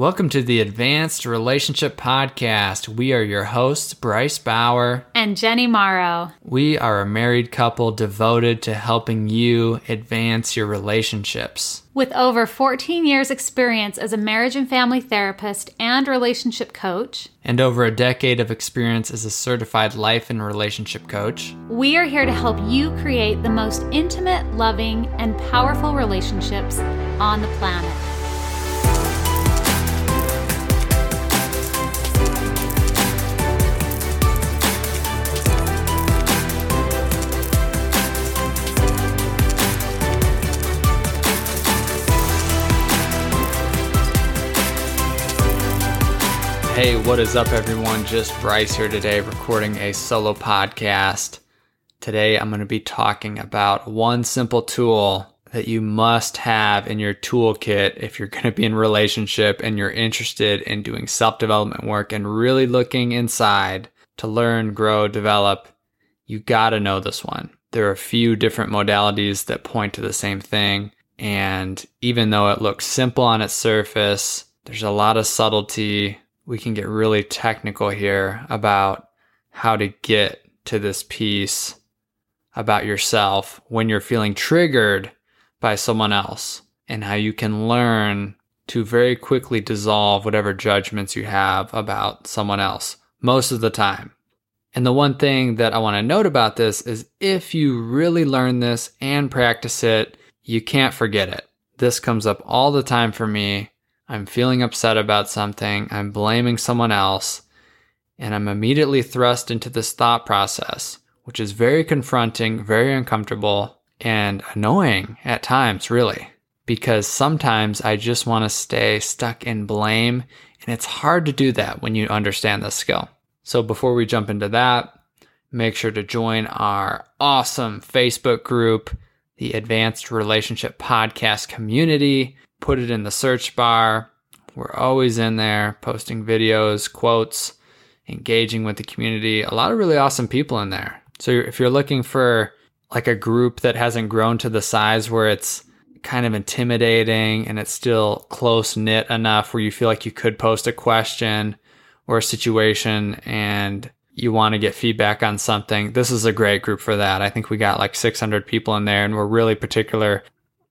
Welcome to the Advanced Relationship Podcast. We are your hosts, Bryce Bauer and Jenny Morrow. We are a married couple devoted to helping you advance your relationships. With over 14 years' experience as a marriage and family therapist and relationship coach, and over a decade of experience as a certified life and relationship coach, we are here to help you create the most intimate, loving, and powerful relationships on the planet. Hey, what is up, everyone? Just Bryce here today, recording a solo podcast. Today, I'm going to be talking about one simple tool that you must have in your toolkit if you're going to be in relationship and you're interested in doing self-development work and really looking inside to learn, grow, develop. You got to know this one. There are a few different modalities that point to the same thing. And even though it looks simple on its surface, there's a lot of subtlety, we can get really technical here about how to get to this piece about yourself when you're feeling triggered by someone else and how you can learn to very quickly dissolve whatever judgments you have about someone else most of the time. And the one thing that I want to note about this is if you really learn this and practice it, you can't forget it. This comes up all the time for me I'm feeling upset about something, I'm blaming someone else, and I'm immediately thrust into this thought process, which is very confronting, very uncomfortable, and annoying at times, really, because sometimes I just want to stay stuck in blame, and it's hard to do that when you understand this skill. So before we jump into that, make sure to join our awesome Facebook group, the Advanced Relationship Podcast Community put it in the search bar. We're always in there posting videos, quotes, engaging with the community. A lot of really awesome people in there. So if you're looking for like a group that hasn't grown to the size where it's kind of intimidating and it's still close knit enough where you feel like you could post a question or a situation and you want to get feedback on something, this is a great group for that. I think we got like 600 people in there and we're really particular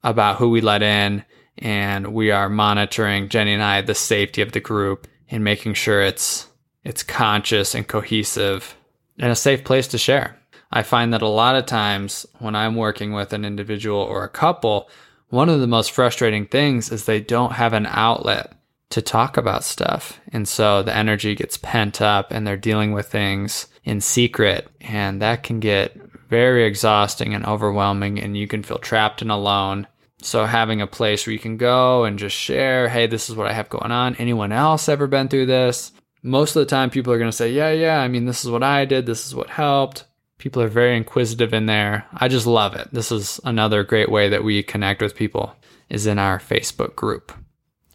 about who we let in and we are monitoring Jenny and I the safety of the group and making sure it's it's conscious and cohesive and a safe place to share. I find that a lot of times when I'm working with an individual or a couple, one of the most frustrating things is they don't have an outlet to talk about stuff. And so the energy gets pent up and they're dealing with things in secret. And that can get very exhausting and overwhelming. And you can feel trapped and alone. So having a place where you can go and just share, hey, this is what I have going on. Anyone else ever been through this? Most of the time people are going to say, yeah, yeah, I mean, this is what I did. This is what helped. People are very inquisitive in there. I just love it. This is another great way that we connect with people is in our Facebook group.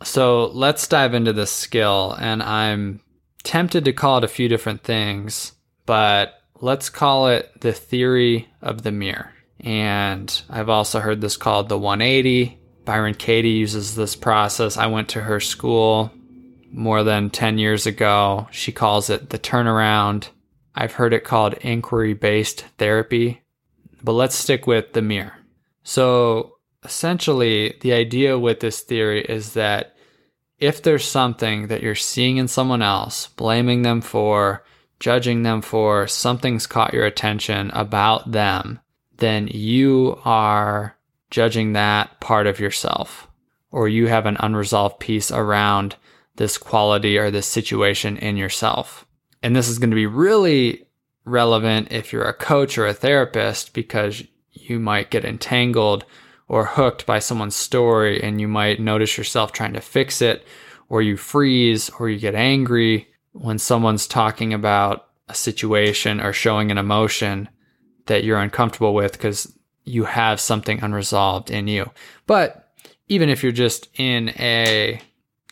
So let's dive into this skill and I'm tempted to call it a few different things, but let's call it the theory of the mirror. And I've also heard this called the 180. Byron Katie uses this process. I went to her school more than 10 years ago. She calls it the turnaround. I've heard it called inquiry based therapy. But let's stick with the mirror. So essentially, the idea with this theory is that if there's something that you're seeing in someone else, blaming them for, judging them for, something's caught your attention about them, then you are judging that part of yourself, or you have an unresolved piece around this quality or this situation in yourself. And this is going to be really relevant if you're a coach or a therapist because you might get entangled or hooked by someone's story and you might notice yourself trying to fix it or you freeze or you get angry when someone's talking about a situation or showing an emotion that you're uncomfortable with because you have something unresolved in you. But even if you're just in a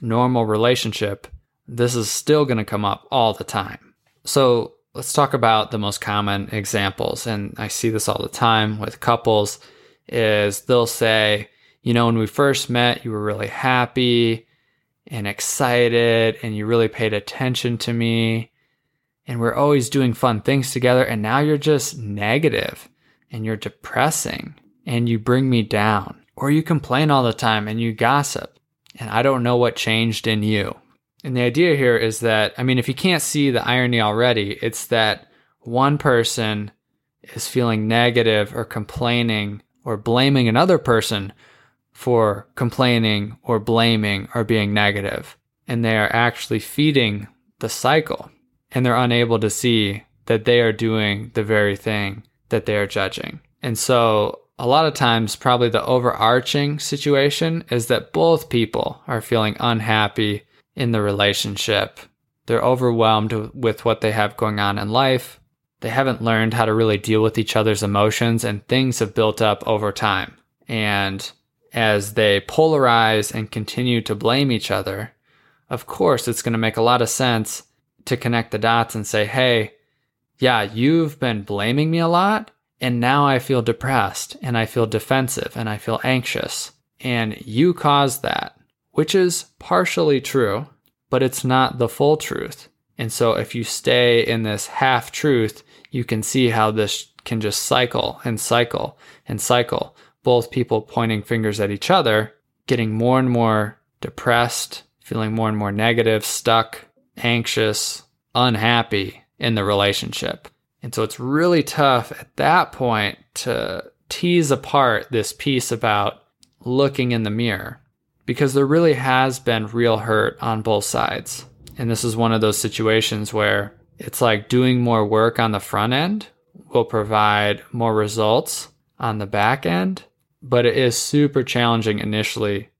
normal relationship, this is still going to come up all the time. So let's talk about the most common examples. And I see this all the time with couples is they'll say, you know, when we first met, you were really happy and excited and you really paid attention to me and we're always doing fun things together and now you're just negative and you're depressing and you bring me down or you complain all the time and you gossip and I don't know what changed in you. And the idea here is that, I mean, if you can't see the irony already, it's that one person is feeling negative or complaining or blaming another person for complaining or blaming or being negative, And they are actually feeding the cycle and they're unable to see that they are doing the very thing that they are judging. And so a lot of times, probably the overarching situation is that both people are feeling unhappy in the relationship. They're overwhelmed with what they have going on in life. They haven't learned how to really deal with each other's emotions, and things have built up over time. And as they polarize and continue to blame each other, of course, it's going to make a lot of sense to connect the dots and say, hey, yeah, you've been blaming me a lot. And now I feel depressed and I feel defensive and I feel anxious. And you caused that, which is partially true, but it's not the full truth. And so if you stay in this half truth, you can see how this can just cycle and cycle and cycle. Both people pointing fingers at each other, getting more and more depressed, feeling more and more negative, stuck, anxious, unhappy in the relationship. And so it's really tough at that point to tease apart this piece about looking in the mirror because there really has been real hurt on both sides. And this is one of those situations where it's like doing more work on the front end will provide more results on the back end, but it is super challenging initially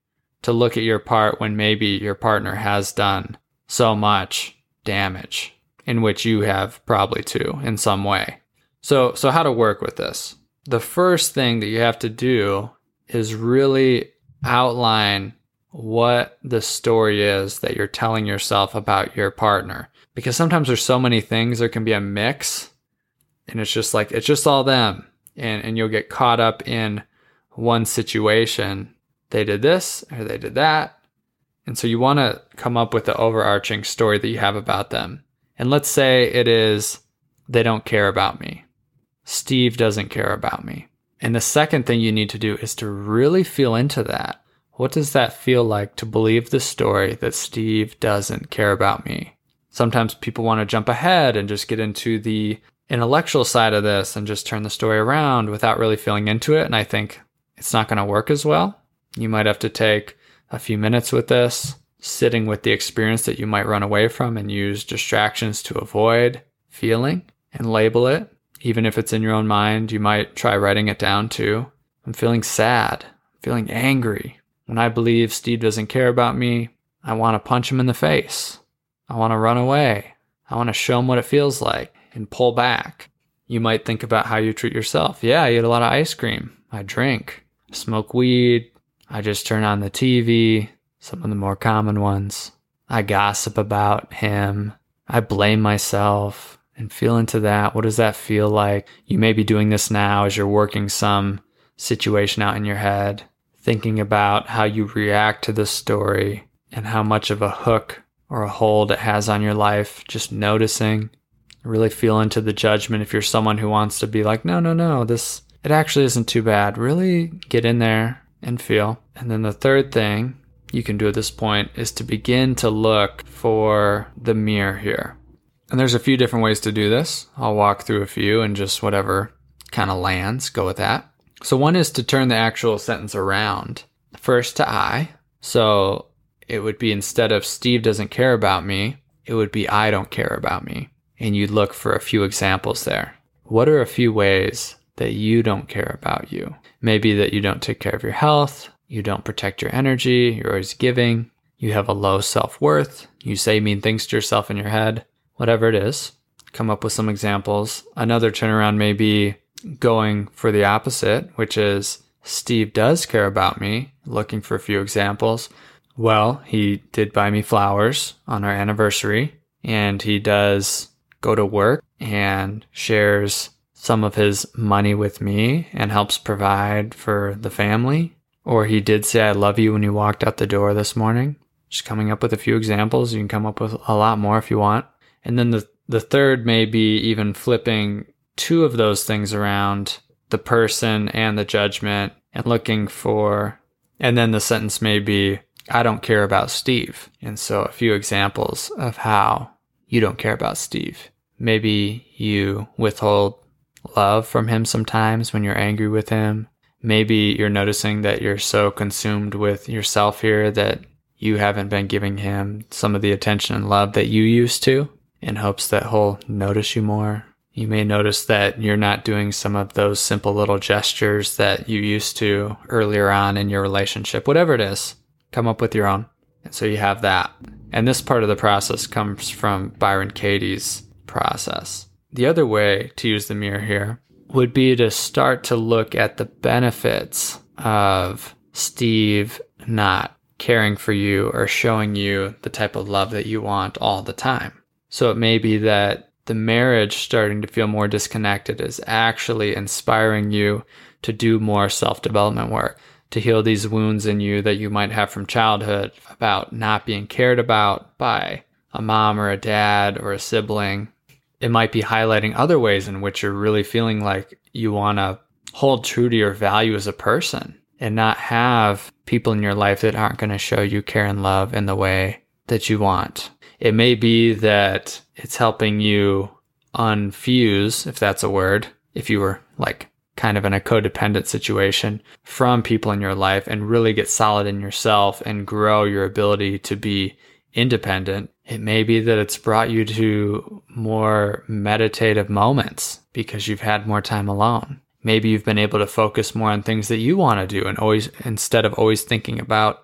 to look at your part when maybe your partner has done so much damage in which you have probably too in some way. So, so how to work with this? The first thing that you have to do is really outline what the story is that you're telling yourself about your partner. Because sometimes there's so many things, there can be a mix and it's just like, it's just all them. And, and you'll get caught up in one situation. They did this or they did that. And so you want to come up with the overarching story that you have about them. And let's say it is, they don't care about me. Steve doesn't care about me. And the second thing you need to do is to really feel into that. What does that feel like to believe the story that Steve doesn't care about me? Sometimes people want to jump ahead and just get into the intellectual side of this and just turn the story around without really feeling into it. And I think it's not going to work as well. You might have to take a few minutes with this, sitting with the experience that you might run away from and use distractions to avoid feeling and label it. Even if it's in your own mind, you might try writing it down too. I'm feeling sad, feeling angry. When I believe Steve doesn't care about me, I want to punch him in the face. I want to run away. I want to show him what it feels like and pull back. You might think about how you treat yourself. Yeah, I eat a lot of ice cream. I drink, smoke weed, I just turn on the TV, some of the more common ones. I gossip about him. I blame myself and feel into that. What does that feel like? You may be doing this now as you're working some situation out in your head, thinking about how you react to the story and how much of a hook or a hold it has on your life. Just noticing, really feel into the judgment. If you're someone who wants to be like, no, no, no, this, it actually isn't too bad. Really get in there and feel. And then the third thing you can do at this point is to begin to look for the mirror here. And there's a few different ways to do this. I'll walk through a few and just whatever kind of lands, go with that. So one is to turn the actual sentence around first to I. So it would be instead of Steve doesn't care about me, it would be I don't care about me. And you'd look for a few examples there. What are a few ways that you don't care about you? Maybe that you don't take care of your health, you don't protect your energy, you're always giving, you have a low self worth, you say mean things to yourself in your head, whatever it is. Come up with some examples. Another turnaround may be going for the opposite, which is Steve does care about me, looking for a few examples. Well, he did buy me flowers on our anniversary, and he does go to work and shares some of his money with me and helps provide for the family. Or he did say, I love you when you walked out the door this morning. just coming up with a few examples. You can come up with a lot more if you want. And then the, the third may be even flipping two of those things around the person and the judgment and looking for, and then the sentence may be, I don't care about Steve. And so a few examples of how you don't care about Steve. Maybe you withhold love from him sometimes when you're angry with him. Maybe you're noticing that you're so consumed with yourself here that you haven't been giving him some of the attention and love that you used to in hopes that he'll notice you more. You may notice that you're not doing some of those simple little gestures that you used to earlier on in your relationship. Whatever it is, come up with your own. And so you have that. And this part of the process comes from Byron Katie's process. The other way to use the mirror here would be to start to look at the benefits of Steve not caring for you or showing you the type of love that you want all the time. So it may be that the marriage starting to feel more disconnected is actually inspiring you to do more self development work, to heal these wounds in you that you might have from childhood about not being cared about by a mom or a dad or a sibling. It might be highlighting other ways in which you're really feeling like you want to hold true to your value as a person and not have people in your life that aren't going to show you care and love in the way that you want. It may be that it's helping you unfuse, if that's a word, if you were like kind of in a codependent situation from people in your life and really get solid in yourself and grow your ability to be independent. It may be that it's brought you to more meditative moments because you've had more time alone. Maybe you've been able to focus more on things that you want to do and always, instead of always thinking about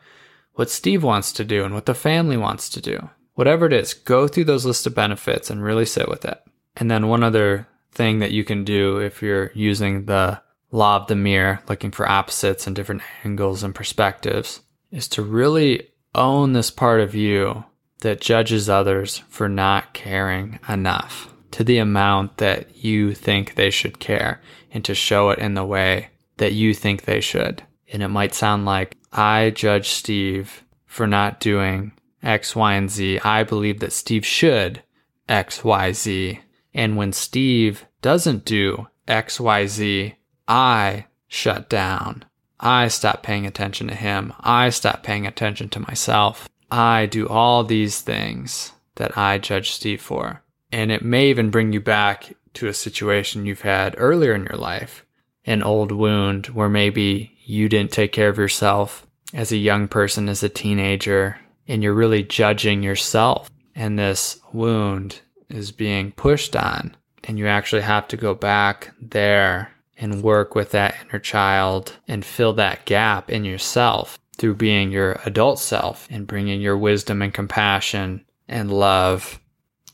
what Steve wants to do and what the family wants to do. Whatever it is, go through those list of benefits and really sit with it. And then one other thing that you can do if you're using the law of the mirror, looking for opposites and different angles and perspectives, is to really own this part of you that judges others for not caring enough to the amount that you think they should care and to show it in the way that you think they should. And it might sound like, I judge Steve for not doing X, Y, and Z. I believe that Steve should X, Y, Z. And when Steve doesn't do X, Y, Z, I shut down. I stop paying attention to him. I stop paying attention to myself. I do all these things that I judge Steve for. And it may even bring you back to a situation you've had earlier in your life, an old wound where maybe you didn't take care of yourself as a young person, as a teenager, and you're really judging yourself. And this wound is being pushed on, and you actually have to go back there and work with that inner child and fill that gap in yourself through being your adult self and bringing your wisdom and compassion and love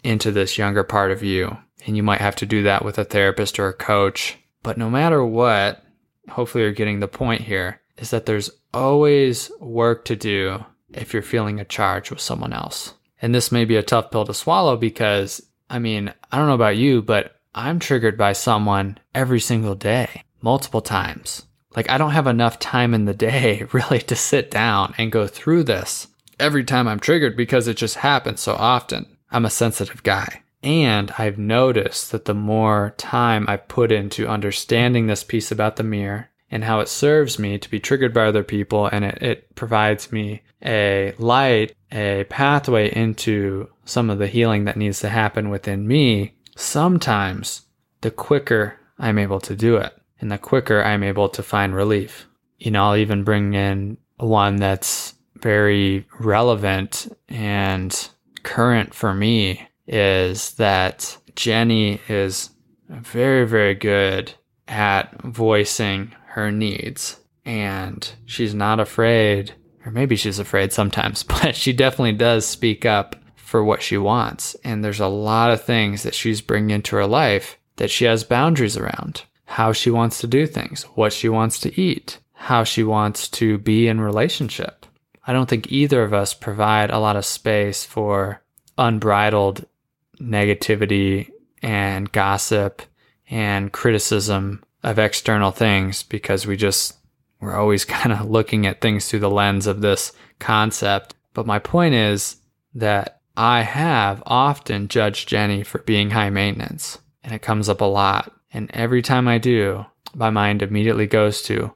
into this younger part of you. And you might have to do that with a therapist or a coach. But no matter what, hopefully you're getting the point here, is that there's always work to do if you're feeling a charge with someone else. And this may be a tough pill to swallow because, I mean, I don't know about you, but I'm triggered by someone every single day, multiple times. Like, I don't have enough time in the day really to sit down and go through this every time I'm triggered because it just happens so often. I'm a sensitive guy. And I've noticed that the more time I put into understanding this piece about the mirror and how it serves me to be triggered by other people and it, it provides me a light, a pathway into some of the healing that needs to happen within me, sometimes the quicker I'm able to do it and the quicker I'm able to find relief. You know, I'll even bring in one that's very relevant and current for me is that Jenny is very, very good at voicing her needs. And she's not afraid, or maybe she's afraid sometimes, but she definitely does speak up for what she wants. And there's a lot of things that she's bringing into her life that she has boundaries around how she wants to do things, what she wants to eat, how she wants to be in relationship. I don't think either of us provide a lot of space for unbridled negativity and gossip and criticism of external things because we just we're always kind of looking at things through the lens of this concept But my point is that I have often judged Jenny for being high maintenance, and it comes up a lot. And every time I do, my mind immediately goes to,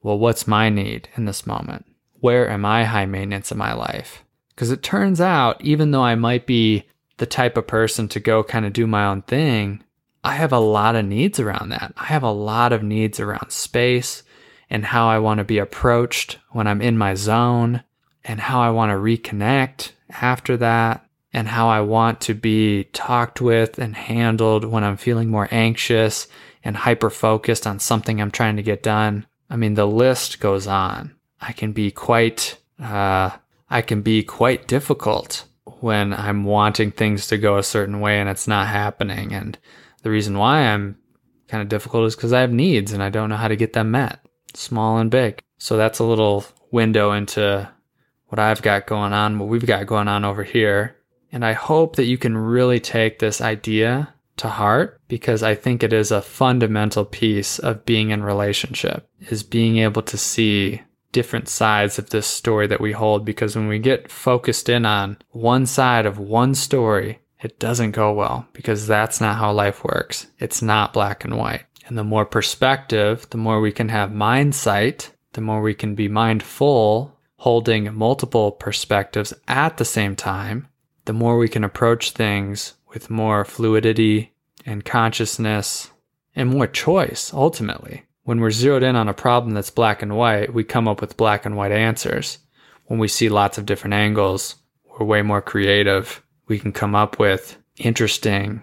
well, what's my need in this moment? Where am I high maintenance in my life? Because it turns out, even though I might be the type of person to go kind of do my own thing, I have a lot of needs around that. I have a lot of needs around space and how I want to be approached when I'm in my zone and how I want to reconnect after that and how I want to be talked with and handled when I'm feeling more anxious and hyper focused on something I'm trying to get done. I mean, the list goes on. I can be quite, uh, I can be quite difficult when I'm wanting things to go a certain way and it's not happening. And the reason why I'm kind of difficult is because I have needs and I don't know how to get them met, small and big. So that's a little window into what I've got going on, what we've got going on over here. And I hope that you can really take this idea to heart because I think it is a fundamental piece of being in relationship is being able to see different sides of this story that we hold because when we get focused in on one side of one story, it doesn't go well because that's not how life works. It's not black and white. And the more perspective, the more we can have mind sight, the more we can be mindful, holding multiple perspectives at the same time, the more we can approach things with more fluidity and consciousness and more choice ultimately. When we're zeroed in on a problem that's black and white, we come up with black and white answers. When we see lots of different angles, we're way more creative. We can come up with interesting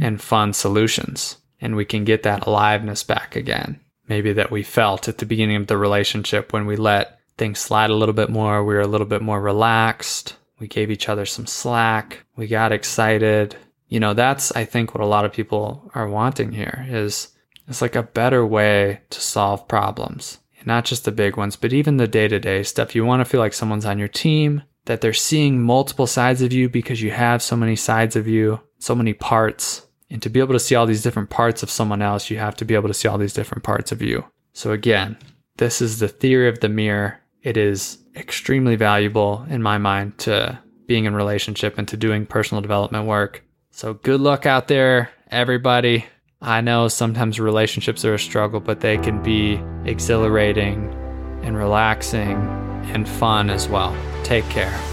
and fun solutions, and we can get that aliveness back again. Maybe that we felt at the beginning of the relationship when we let things slide a little bit more, we were a little bit more relaxed. We gave each other some slack. We got excited. You know, that's, I think, what a lot of people are wanting here is it's like a better way to solve problems. Not just the big ones, but even the day to day stuff. You want to feel like someone's on your team, that they're seeing multiple sides of you because you have so many sides of you, so many parts. And to be able to see all these different parts of someone else, you have to be able to see all these different parts of you. So again, this is the theory of the mirror. It is extremely valuable in my mind to being in relationship and to doing personal development work. So good luck out there, everybody. I know sometimes relationships are a struggle, but they can be exhilarating and relaxing and fun as well. Take care.